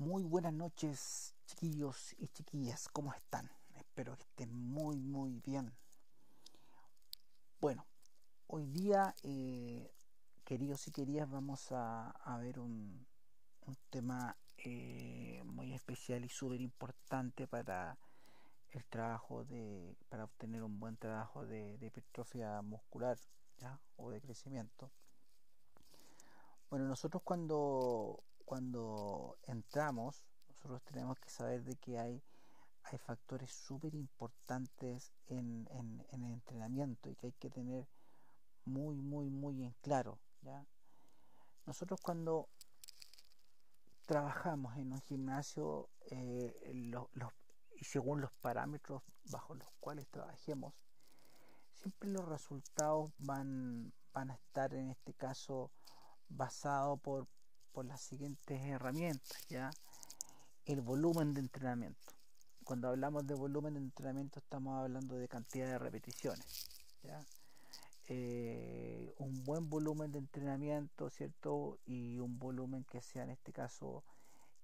Muy buenas noches, chiquillos y chiquillas, ¿cómo están? Espero que estén muy, muy bien. Bueno, hoy día, eh, queridos y queridas, vamos a, ver un, tema eh, muy especial y súper importante para el trabajo de, para obtener un buen trabajo de, de hipertrofia muscular ¿ya? o de crecimiento. Bueno, nosotros cuando cuando entramos, nosotros tenemos que saber de que hay, hay factores súper importantes en, el entrenamiento y que hay que tener muy, muy, muy en claro. ¿ya? Nosotros cuando trabajamos en un gimnasio eh, y según los parámetros bajo los cuales trabajemos, siempre los resultados van, van a estar en este caso basados por, por las siguientes herramientas, ¿ya? El volumen de entrenamiento. Cuando hablamos de volumen de entrenamiento estamos hablando de cantidad de repeticiones, ¿ya? Eh, un buen volumen de entrenamiento, ¿cierto? Y un volumen que sea en este caso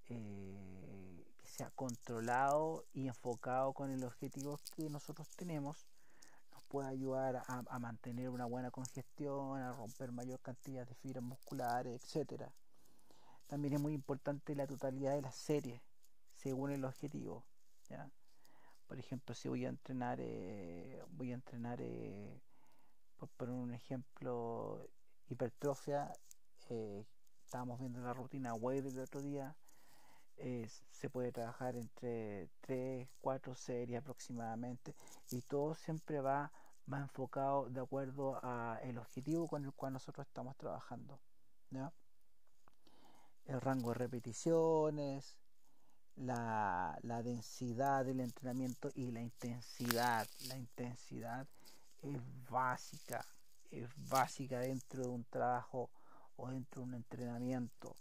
eh, que sea controlado y enfocado con el objetivo que nosotros tenemos nos puede ayudar a, a, mantener una buena congestión, a romper mayor cantidad de fibras musculares, etcétera. También es muy importante la totalidad de las series, según el objetivo. ¿ya? Por ejemplo, si voy a entrenar, eh, voy a entrenar, eh, por poner un ejemplo, hipertrofia, eh, estábamos viendo la rutina web del otro día, se puede trabajar entre 3, 4 series aproximadamente y todo siempre va, va enfocado de acuerdo al objetivo con el cual nosotros estamos trabajando. El rango de repeticiones, la, densidad del entrenamiento y la intensidad. La intensidad es básica, es básica dentro de un trabajo o dentro de un entrenamiento.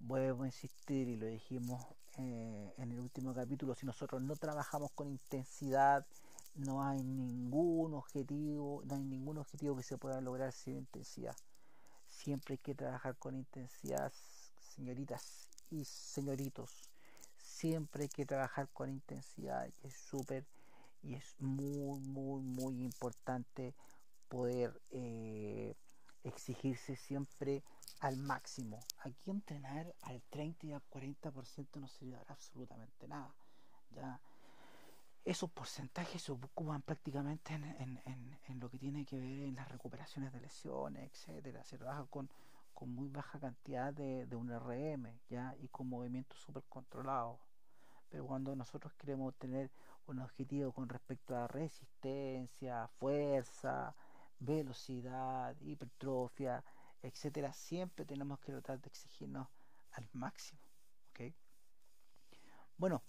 Vuelvo a insistir y lo dijimos eh, en el último capítulo, si nosotros no trabajamos con intensidad, no hay ningún objetivo, no hay ningún objetivo que se pueda lograr sin intensidad. Siempre hay que trabajar con intensidad señoritas y señoritos, siempre hay que trabajar con intensidad es súper y es muy, muy, muy importante poder eh, exigirse siempre al máximo. Aquí entrenar al 30 y al 40% no sirve absolutamente nada. Ya esos porcentajes se ocupan prácticamente en, en, en, lo que tiene que ver en las recuperaciones de lesiones, etcétera. Se trabaja con con muy baja cantidad de, un RM ya y con movimientos súper controlados. Pero cuando nosotros queremos tener un objetivo con respecto a resistencia fuerza velocidad hipertrofia etcétera siempre tenemos que tratar de exigirnos al máximo ¿ok? bueno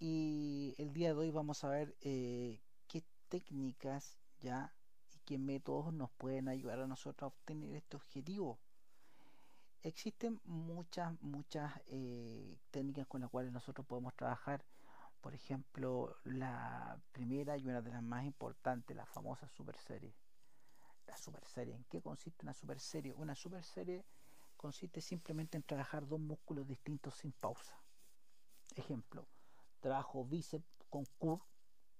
y el día de hoy vamos a ver eh, qué técnicas ya y qué métodos nos pueden ayudar a nosotros a obtener este objetivo existen muchas, muchas eh, técnicas con las cuales nosotros podemos trabajar. Por ejemplo, la primera y una de las más importantes, la famosa super serie. La super serie, ¿en qué consiste una super serie? Una super serie consiste simplemente en trabajar dos músculos distintos sin pausa. Ejemplo, trabajo bíceps con cur,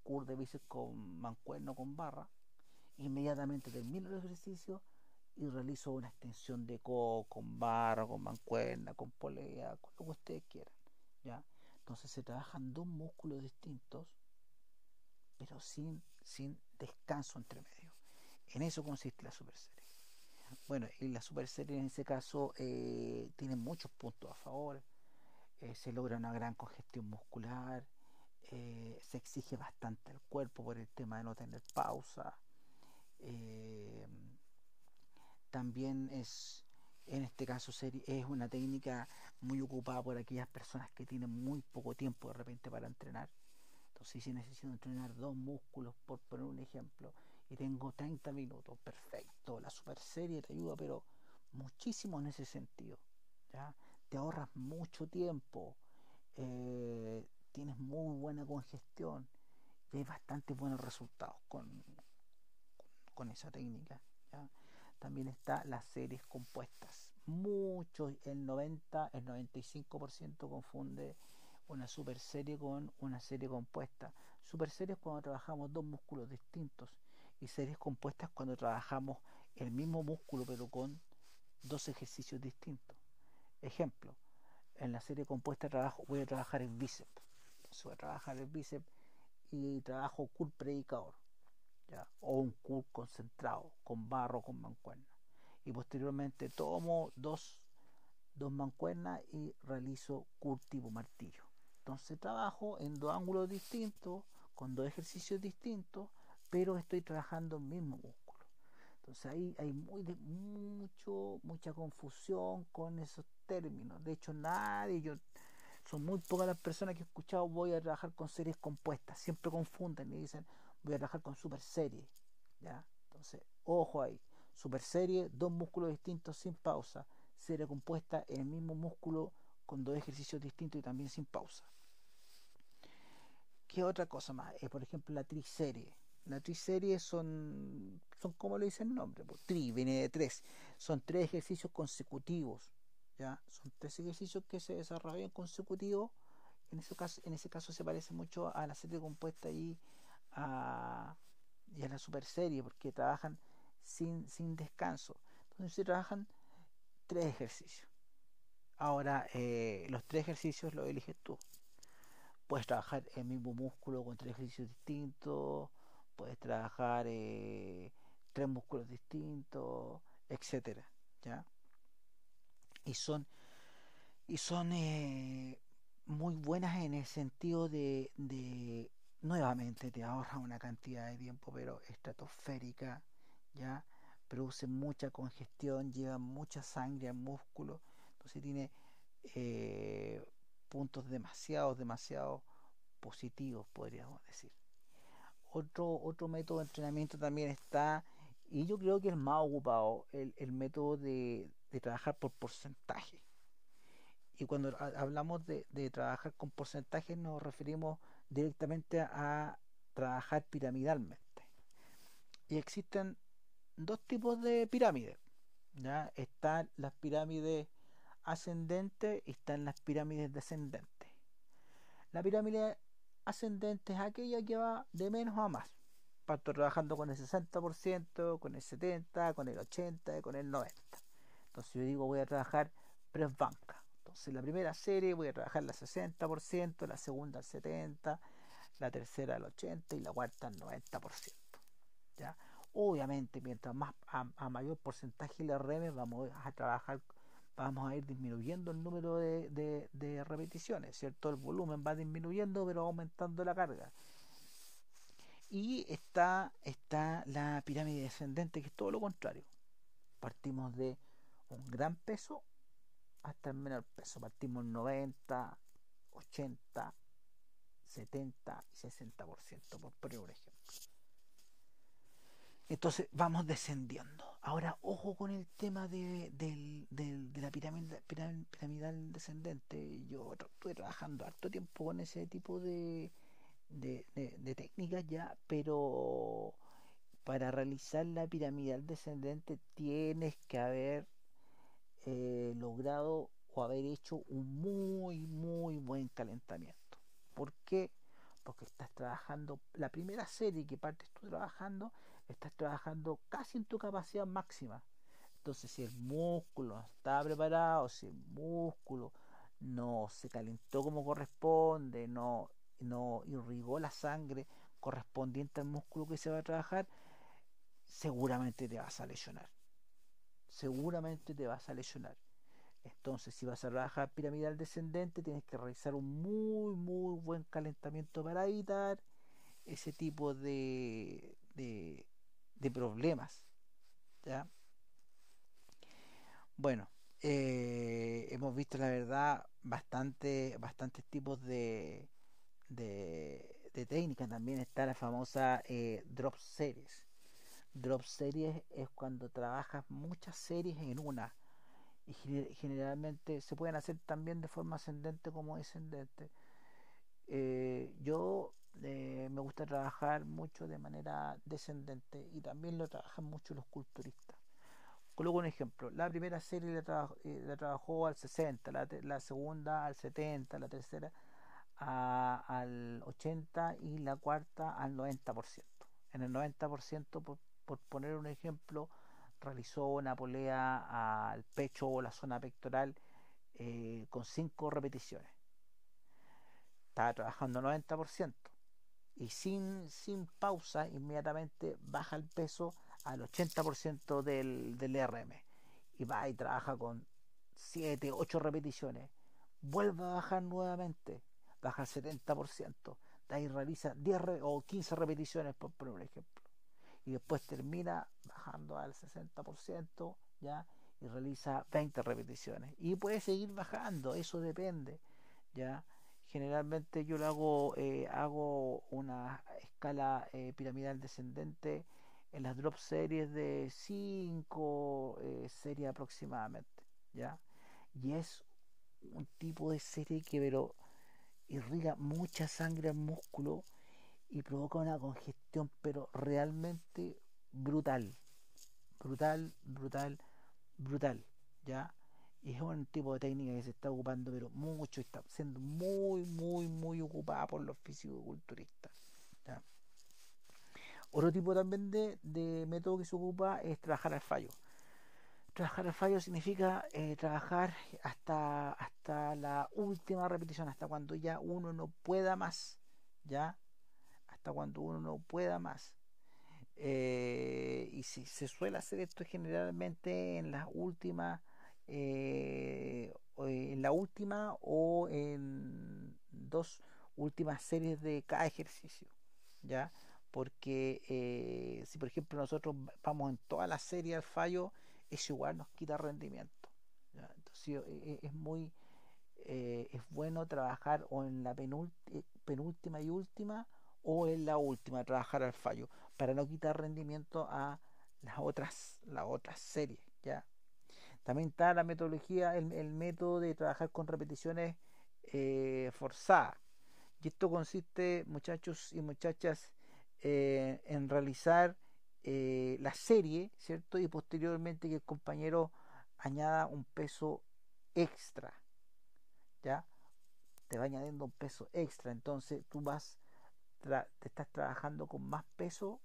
cur de bíceps con mancuerno con barra. Inmediatamente termino el ejercicio y realizo una extensión de co con barra, con mancuerna, con polea, con lo que ustedes quieran. ¿ya? Entonces se trabajan dos músculos distintos, pero sin, sin descanso entre medio. En eso consiste la super serie. Bueno, y la super serie en ese caso eh, tiene muchos puntos a favor. Eh, se logra una gran congestión muscular. Eh, se exige bastante al cuerpo por el tema de no tener pausa también es en este caso es una técnica muy ocupada por aquellas personas que tienen muy poco tiempo de repente para entrenar. Entonces si necesito entrenar dos músculos, por poner un ejemplo, y tengo 30 minutos, perfecto, la super serie te ayuda, pero muchísimo en ese sentido. ¿ya? Te ahorras mucho tiempo, eh, tienes muy buena congestión y hay bastante buenos resultados con, con esa técnica. También está las series compuestas. muchos, el 90, el 95% confunde una super serie con una serie compuesta. Super series cuando trabajamos dos músculos distintos y series compuestas cuando trabajamos el mismo músculo pero con dos ejercicios distintos. Ejemplo, en la serie compuesta trabajo, voy a trabajar el bíceps. voy a trabajar el bíceps y trabajo curl predicador. ¿Ya? O un curl concentrado, con barro, con mancuerna. Y posteriormente tomo dos, dos mancuernas y realizo curl tipo martillo. Entonces trabajo en dos ángulos distintos, con dos ejercicios distintos, pero estoy trabajando el mismo músculo. Entonces ahí hay muy mucho, mucha confusión con esos términos. De hecho, nadie, yo son muy pocas las personas que he escuchado voy a trabajar con series compuestas. Siempre confunden y dicen voy a trabajar con super serie. ¿ya? Entonces, ojo ahí. Super serie, dos músculos distintos sin pausa. Serie compuesta, el mismo músculo con dos ejercicios distintos y también sin pausa. ¿Qué otra cosa más? Eh, por ejemplo, la triserie. La triserie son, son como le dice el nombre, pues, tri viene de tres. Son tres ejercicios consecutivos. ¿ya? Son tres ejercicios que se desarrollan consecutivos. En ese caso, en ese caso se parece mucho a la serie compuesta y a, y a la super serie, porque trabajan sin, sin descanso. Entonces trabajan tres ejercicios. Ahora, eh, los tres ejercicios los eliges tú. Puedes trabajar el mismo músculo con tres ejercicios distintos, puedes trabajar eh, tres músculos distintos, etcétera, ¿ya? Y son, y son eh, muy buenas en el sentido de, nuevamente te ahorra una cantidad de tiempo, pero estratosférica, ¿ya? Produce mucha congestión, lleva mucha sangre al músculo, entonces tiene eh, puntos demasiado, demasiado positivos, podríamos decir otro, otro método de entrenamiento también está, y yo creo que el más ocupado, el, método de, trabajar por porcentaje. Y cuando hablamos de, trabajar con porcentaje nos referimos directamente a trabajar piramidalmente. Y existen dos tipos de pirámides. ¿ya? Están las pirámides ascendentes y están las pirámides descendentes. La pirámide ascendente es aquella que va de menos a más. Parto trabajando con el 60%, con el 70%, con el 80%, con el 90%. Entonces yo digo voy a trabajar press banca. Entonces la primera serie voy a trabajar la 60%, la segunda al 70%, la tercera al 80% y la cuarta al 90%. ¿ya? Obviamente mientras más a, mayor porcentaje le reme vamos a trabajar vamos a ir disminuyendo el número de, repeticiones, ¿cierto? El volumen va disminuyendo, pero aumentando la carga. Y está, está la pirámide descendente, que es todo lo contrario. Partimos de un gran peso hasta el menor peso. Partimos 90, 80, 70 y 60%, por ejemplo. Entonces vamos descendiendo. Ahora, ojo con el tema de, la pirámide, piramidal descendente. Yo estuve trabajando harto tiempo con ese tipo de, técnicas ya, pero para realizar la piramidal descendente tienes que haber logrado o haber hecho un muy, muy buen calentamiento. ¿Por qué? Porque estás trabajando, la primera serie que partes tú trabajando, estás trabajando casi en tu capacidad máxima. Entonces, si el músculo no está preparado, si el músculo no se calentó como corresponde, no, no irrigó la sangre correspondiente al músculo que se va a trabajar, seguramente te vas a lesionar. Seguramente te vas a lesionar. Entonces, si vas a trabajar piramidal descendente, tienes que realizar un muy, muy buen calentamiento para evitar ese tipo de, de, problemas. ¿ya? Bueno, eh, hemos visto la verdad bastante, bastantes tipos de, de, de técnicas. También está la famosa eh, drop series. Drop series es cuando trabajas muchas series en una. Y generalmente se pueden hacer también de forma ascendente como descendente. Eh, yo me gusta trabajar mucho de manera descendente y también lo trabajan mucho los culturistas. Coloco un ejemplo. La primera serie la, eh, trabajó al 60, la, segunda al 70, la tercera al 80 y la cuarta al 90%. En el 90%, por, por poner un ejemplo, realizó una polea al pecho o la zona pectoral eh, con 5 repeticiones. Estaba trabajando 90% y sin, sin pausa inmediatamente baja el peso al 80% del, del RM y va y trabaja con 7, 8 repeticiones, vuelve a bajar nuevamente, baja al 70%, de ahí realiza 10 o 15 repeticiones por un ejemplo y después termina bajando al 60% ya y realiza 20 repeticiones. Y puede seguir bajando, eso depende ya generalmente yo lo hago eh, hago una escala eh, piramidal descendente en las drop series de 5 eh, series aproximadamente ya y es un tipo de serie que pero irriga mucha sangre al músculo y provoca una congestión pero realmente brutal. Brutal brutal brutal ya y es un tipo de técnica que se está ocupando pero mucho está siendo muy muy muy ocupada por los fisicoculturistas otro tipo también de, de, método que se ocupa es trabajar al fallo. Trabajar al fallo significa eh, trabajar hasta hasta la última repetición hasta cuando ya uno no pueda más ya hasta cuando uno no pueda más. Eh, y si se suele hacer esto generalmente en las últimas eh, en la última o en dos últimas series de cada ejercicio ya porque eh, si por ejemplo nosotros vamos en toda la serie al fallo es igual nos quita rendimiento entonces es muy es bueno trabajar o en la penúltima y última o en la última trabajar al fallo para no quitar rendimiento a las otras las otras series ya también está la metodología el, método de trabajar con repeticiones eh, forzadas. Y esto consiste muchachos y muchachas eh, en realizar eh, la serie cierto y posteriormente que el compañero añada un peso extra ya te va añadiendo un peso extra. Entonces tú vas te estás trabajando con más peso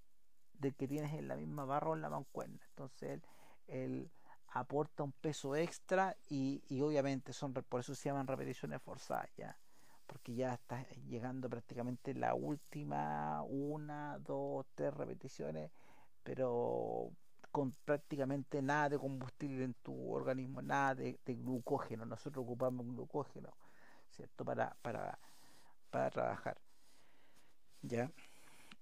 del que tienes en la misma barra o en la mancuerna. Entonces él, aporta un peso extra y, obviamente son por eso se llaman repeticiones forzadas ya porque ya estás llegando prácticamente la última una, dos, tres repeticiones pero con prácticamente nada de combustible en tu organismo, nada de, glucógeno. Nosotros ocupamos glucógeno, ¿cierto? Para, trabajar. ¿Ya?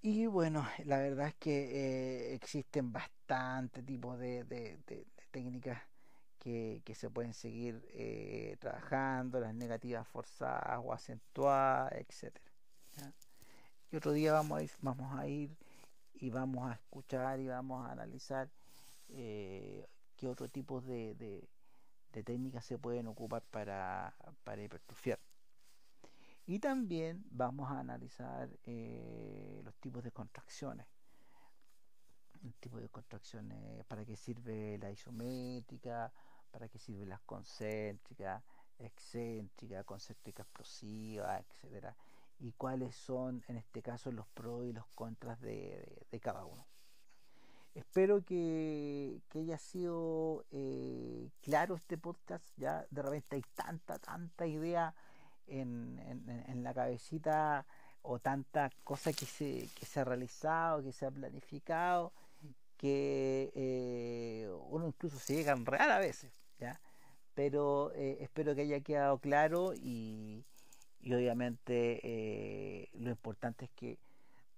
Y bueno, la verdad es que eh, existen bastante tipos de, técnicas que, se pueden seguir eh, trabajando, las negativas forzadas o acentuadas, etcétera. Y otro día vamos a ir, vamos a ir y vamos a escuchar y vamos a analizar eh, qué otro tipo de, de, técnicas se pueden ocupar para, para hipertrofiar. Y también vamos a analizar eh, los tipos de contracciones. El tipo de contracciones, para qué sirve la isométrica, para qué sirve las concéntricas, excéntricas, concéntricas explosivas, etcétera y cuáles son en este caso los pros y los contras de, cada uno. Espero que, haya sido eh, claro este podcast. Ya de repente hay tanta, tanta idea en, la cabecita o tanta cosa que se, que se ha realizado, que se ha planificado, que eh, uno incluso se llega a enredar a veces, ¿ya? Pero eh, espero que haya quedado claro y, y obviamente eh, lo importante es que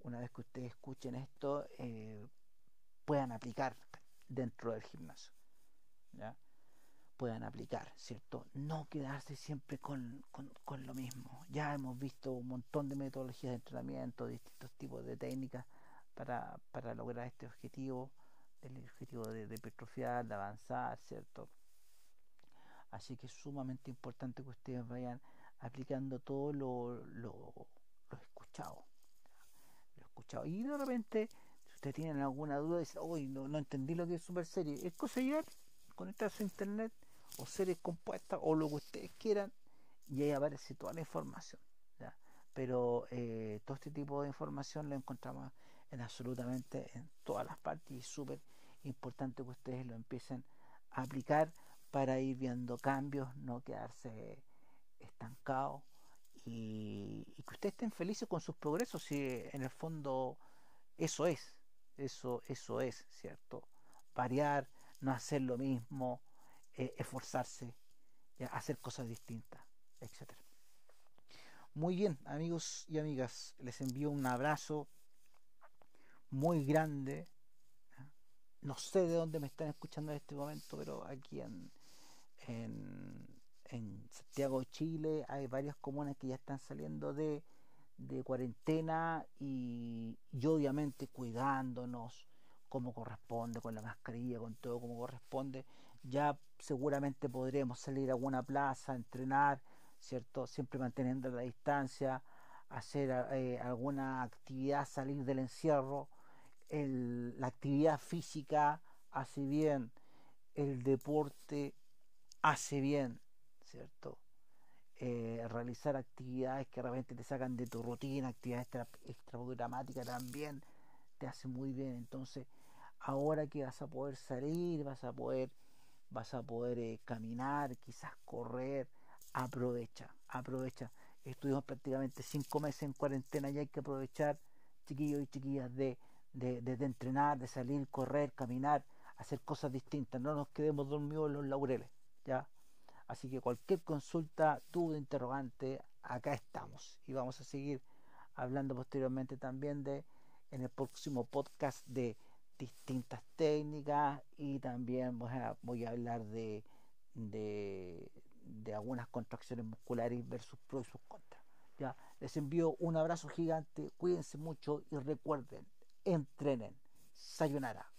una vez que ustedes escuchen esto, puedan aplicar dentro del gimnasio, ¿ya? Puedan aplicar, ¿cierto? No quedarse siempre con, lo mismo. Ya hemos visto un montón de metodologías de entrenamiento, distintos tipos de técnicas para, lograr este objetivo, el objetivo de, de hipertrofiar, de avanzar, ¿cierto? Así que es sumamente importante que ustedes vayan aplicando todo lo, lo, escuchado. Lo escuchado. Y de repente, ustedes tienen alguna duda, dicen, hoy no, no entendí lo que es super serie, es cosa ya conectarse a internet o series compuestas o lo que ustedes quieran y ahí aparece toda la información. Pero eh, todo este tipo de información lo encontramos en absolutamente en todas las partes y es súper importante que ustedes lo empiecen a aplicar para ir viendo cambios, no quedarse estancados y, que ustedes estén felices con sus progresos y en el fondo eso es, eso, eso es, ¿cierto? Variar, no hacer lo mismo, eh, esforzarse, hacer cosas distintas, etcétera. Muy bien, amigos y amigas, les envío un abrazo muy grande. No sé de dónde me están escuchando en este momento, pero aquí en, en, en Santiago Chile hay varias comunas que ya están saliendo de, de cuarentena y, y, obviamente cuidándonos como corresponde, con la mascarilla, con todo como corresponde. Ya seguramente podremos salir a alguna plaza, entrenar, ¿cierto? Siempre manteniendo la distancia, hacer eh, alguna actividad, salir del encierro. La actividad física hace bien, el deporte hace bien, ¿cierto? Eh, realizar actividades que realmente te sacan de tu rutina, actividades extra, extra también te hace muy bien. Entonces, ahora que vas a poder salir, vas a poder, vas a poder eh, caminar, quizás correr, aprovecha, aprovecha. Estuvimos prácticamente cinco meses en cuarentena y hay que aprovechar, chiquillos y chiquillas, de, de, de, entrenar, de salir, correr, caminar, hacer cosas distintas. No nos quedemos dormidos en los laureles, ¿ya? Así que cualquier consulta, duda, interrogante, acá estamos. Y vamos a seguir hablando posteriormente también de, en el próximo podcast, de distintas técnicas y también voy a, hablar de, de, algunas contracciones musculares versus pros y sus contras. Ya, les envío un abrazo gigante, cuídense mucho y recuerden, entrenen. Sayonara.